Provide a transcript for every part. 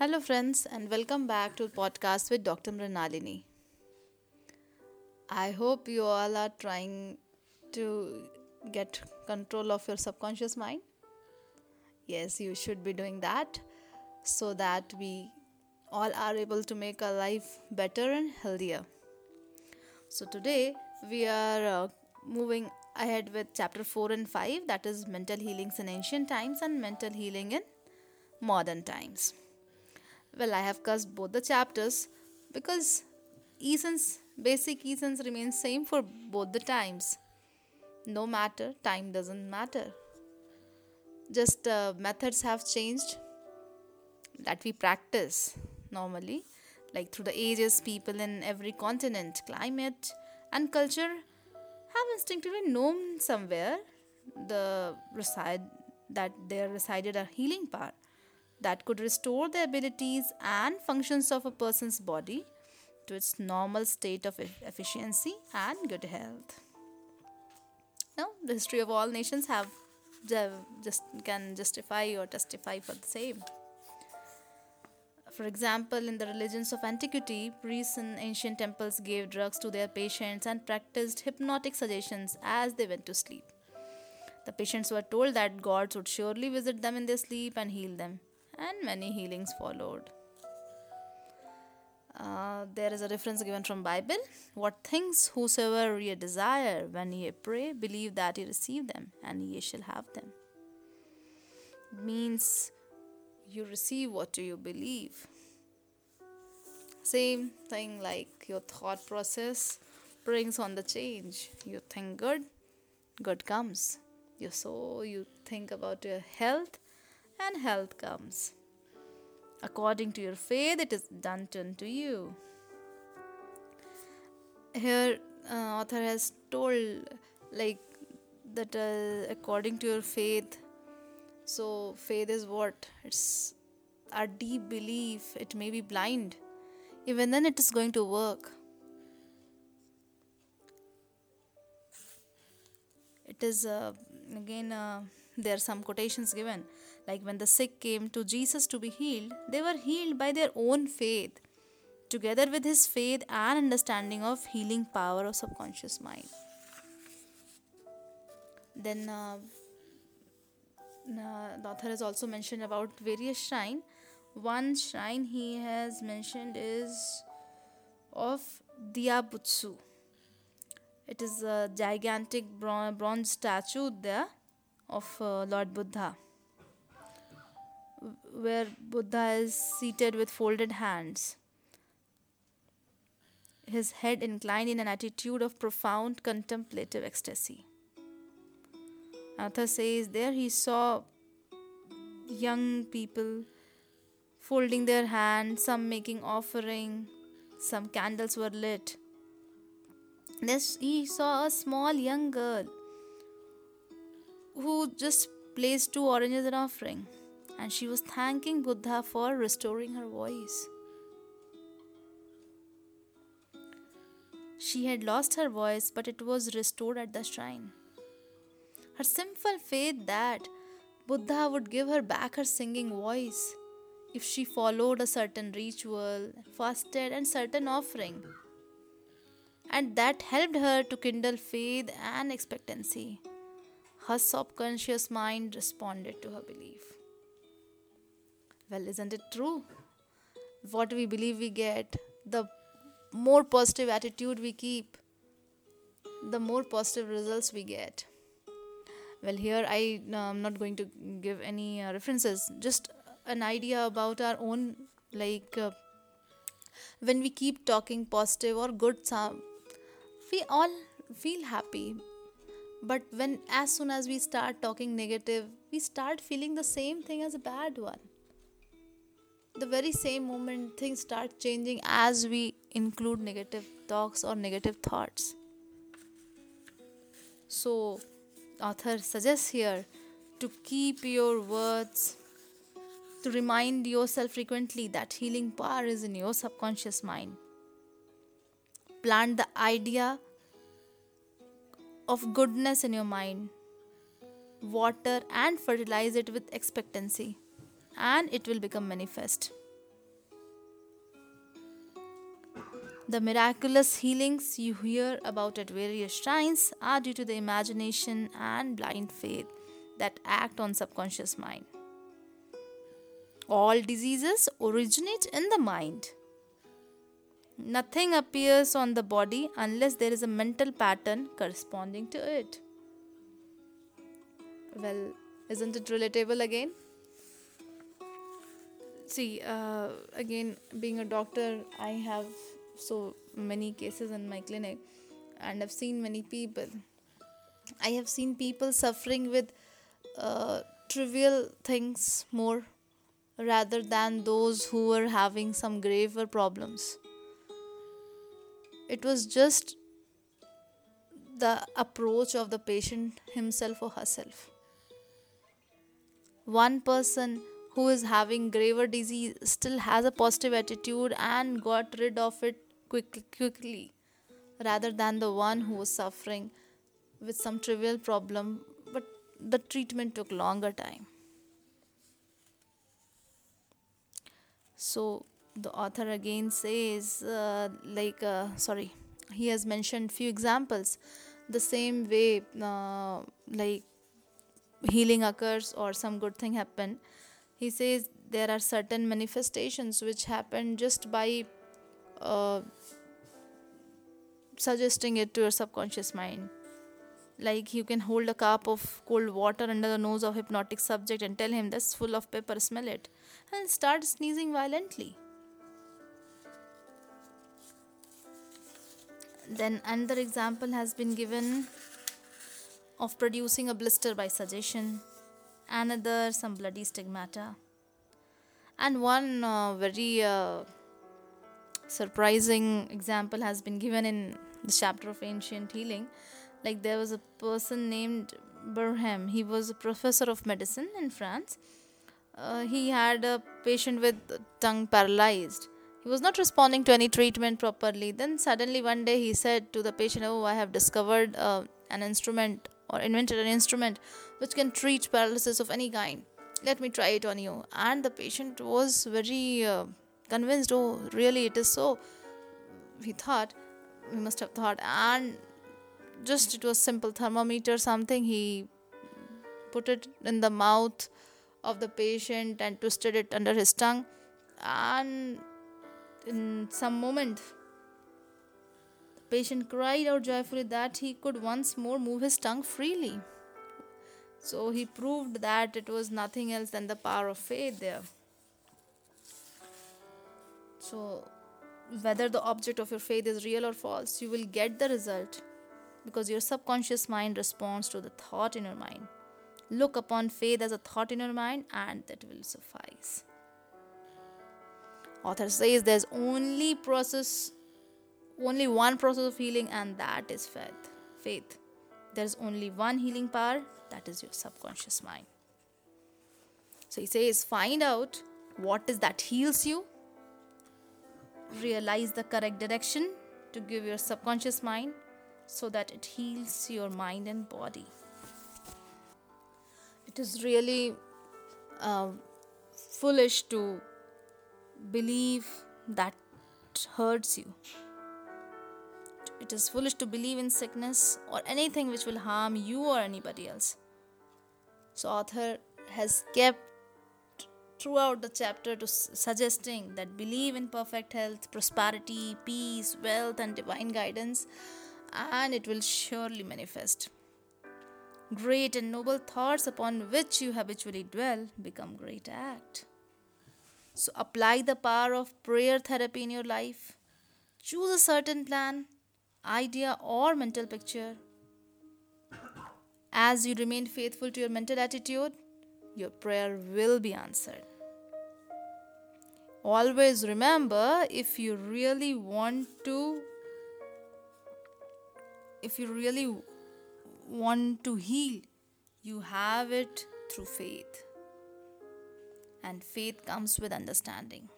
Hello, friends, and welcome back to podcast with Dr. Mrinalini. I hope you all are trying to get control of your subconscious mind. Yes, you should be doing that so that we all are able to make our life better and healthier. So, today we are uh, moving ahead with chapter 4 and 5 that is mental healings in ancient times and mental healing in modern times. Well, I have cursed both the chapters because essence, basic essence remains same for both the times. No matter, time doesn't matter. Just uh, methods have changed that we practice normally, like through the ages, people in every continent, climate, and culture have instinctively known somewhere the reside that there resided a healing power that could restore the abilities and functions of a person's body to its normal state of efficiency and good health. Now, the history of all nations have just can justify or testify for the same. For example, in the religions of antiquity, priests in ancient temples gave drugs to their patients and practiced hypnotic suggestions as they went to sleep. The patients were told that gods would surely visit them in their sleep and heal them and many healings followed. Uh, there is a reference given from Bible. What things whosoever ye desire when ye pray, believe that ye receive them, and ye shall have them. Means you receive what do you believe. Same thing like your thought process brings on the change. You think good, good comes. You so you think about your health, and health comes. According to your faith, it is done unto you. Here, uh, author has told like that uh, according to your faith. So, faith is what? It's our deep belief. It may be blind. Even then, it is going to work. It is uh, again. Uh, there are some quotations given like when the sick came to Jesus to be healed, they were healed by their own faith, together with his faith and understanding of healing power of subconscious mind. Then uh, uh, the author has also mentioned about various shrine. One shrine he has mentioned is of Daibutsu. It is a gigantic bronze statue there of uh, Lord Buddha where Buddha is seated with folded hands, his head inclined in an attitude of profound contemplative ecstasy. Author says there he saw young people folding their hands, some making offering, some candles were lit. This he saw a small young girl who just placed two oranges in offering and she was thanking Buddha for restoring her voice. She had lost her voice, but it was restored at the shrine. Her simple faith that Buddha would give her back her singing voice if she followed a certain ritual, fasted, and certain offering. And that helped her to kindle faith and expectancy. Her subconscious mind responded to her belief. Well, isn't it true? What we believe we get, the more positive attitude we keep, the more positive results we get. Well, here I am not going to give any uh, references, just an idea about our own, like uh, when we keep talking positive or good, sound, we all feel happy. But when as soon as we start talking negative, we start feeling the same thing as a bad one. The very same moment things start changing as we include negative talks or negative thoughts. So author suggests here to keep your words to remind yourself frequently that healing power is in your subconscious mind. Plant the idea of goodness in your mind. Water and fertilize it with expectancy, and it will become manifest. The miraculous healings you hear about at various shrines are due to the imagination and blind faith that act on subconscious mind. All diseases originate in the mind. Nothing appears on the body unless there is a mental pattern corresponding to it. Well, isn't it relatable again? See, uh, again, being a doctor, I have so many cases in my clinic and I've seen many people. I have seen people suffering with uh, trivial things more rather than those who were having some graver problems. It was just the approach of the patient himself or herself. One person who is having graver disease still has a positive attitude and got rid of it quick, quickly rather than the one who was suffering with some trivial problem but the treatment took longer time so the author again says uh, like uh, sorry he has mentioned few examples. The same way uh, like healing occurs or some good thing happen. He says there are certain manifestations which happen just by uh, suggesting it to your subconscious mind. Like you can hold a cup of cold water under the nose of hypnotic subject and tell him that's full of pepper smell it and start sneezing violently then another example has been given of producing a blister by suggestion. Another some bloody stigmata. And one uh, very uh, surprising example has been given in the chapter of ancient healing. Like there was a person named Bernheim. He was a professor of medicine in France. Uh, he had a patient with tongue paralyzed he was not responding to any treatment properly then suddenly one day he said to the patient oh i have discovered uh, an instrument or invented an instrument which can treat paralysis of any kind. Let me try it on you. And the patient was very uh, convinced, oh, really, it is so. He thought, he must have thought, and just it was simple thermometer, something. He put it in the mouth of the patient and twisted it under his tongue. And in some moment, The patient cried out joyfully that he could once more move his tongue freely. So he proved that it was nothing else than the power of faith there. So, whether the object of your faith is real or false, you will get the result because your subconscious mind responds to the thought in your mind. Look upon faith as a thought in your mind, and that will suffice. Author says there's only process only one process of healing, and that is faith. Faith. There's only one healing power, that is your subconscious mind. So he says, find out what is that heals you, realize the correct direction to give your subconscious mind so that it heals your mind and body. It is really uh, foolish to believe that hurts you it is foolish to believe in sickness or anything which will harm you or anybody else. So, author has kept throughout the chapter to suggesting that believe in perfect health, prosperity, peace, wealth, and divine guidance, and it will surely manifest. Great and noble thoughts upon which you habitually dwell become great act. So apply the power of prayer therapy in your life. Choose a certain plan idea, or mental picture. As you remain faithful to your mental attitude, your prayer will be answered. Always remember if you really want to, if you really want to heal, you have it through faith. And faith comes with understanding.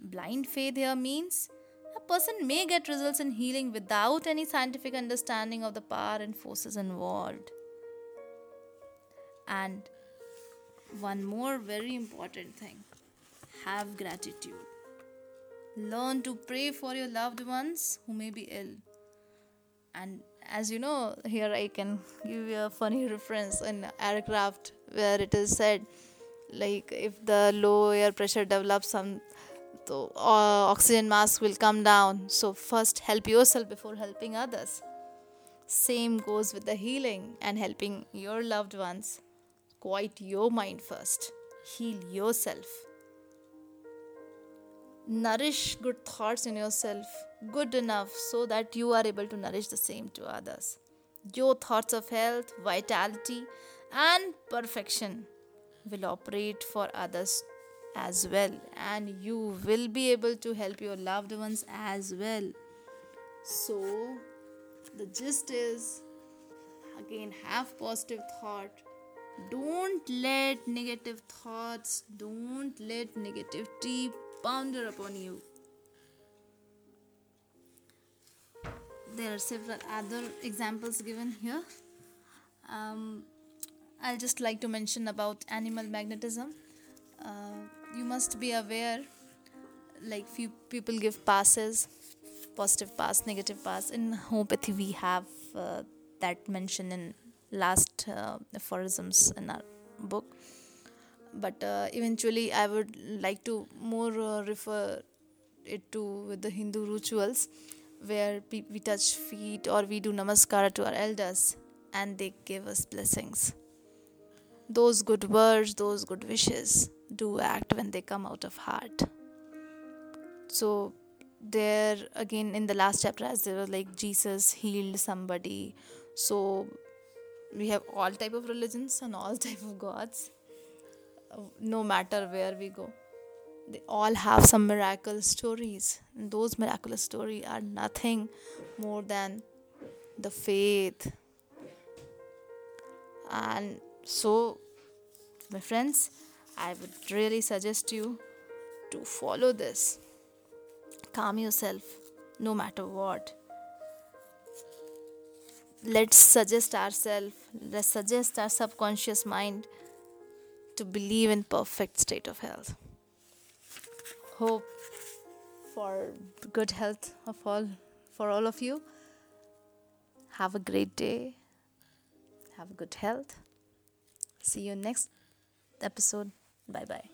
Blind faith here means a person may get results in healing without any scientific understanding of the power and forces involved. And one more very important thing have gratitude. Learn to pray for your loved ones who may be ill. And as you know, here I can give you a funny reference in aircraft where it is said, like if the low air pressure develops, some so, uh, oxygen mask will come down. So first help yourself before helping others. Same goes with the healing and helping your loved ones. Quiet your mind first. Heal yourself nourish good thoughts in yourself good enough so that you are able to nourish the same to others. Your thoughts of health, vitality, and perfection will operate for others as well, and you will be able to help your loved ones as well. So, the gist is again, have positive thought. Don't let negative thoughts, don't let negativity ponder upon you. There are several other examples given here. Um, I'll just like to mention about animal magnetism. Uh, you must be aware, like few people give passes, positive pass, negative pass. In homeopathy, we have uh, that mentioned in last uh, aphorisms in our book but uh, eventually i would like to more uh, refer it to with the hindu rituals where we touch feet or we do namaskara to our elders and they give us blessings. Those good words those good wishes do act when they come out of heart. So there again in the last chapter as there was like jesus healed somebody. So we have all type of religions and all type of gods no matter where we go they all have some miracle stories. And those miraculous stories are nothing more than the faith. And so my friends i would really suggest you to follow this. Calm yourself no matter what. Let's suggest ourselves let's suggest our subconscious mind to believe in perfect state of health. Hope for good health of all for all of you. Have a great day. Have good health. See you next episode. Bye bye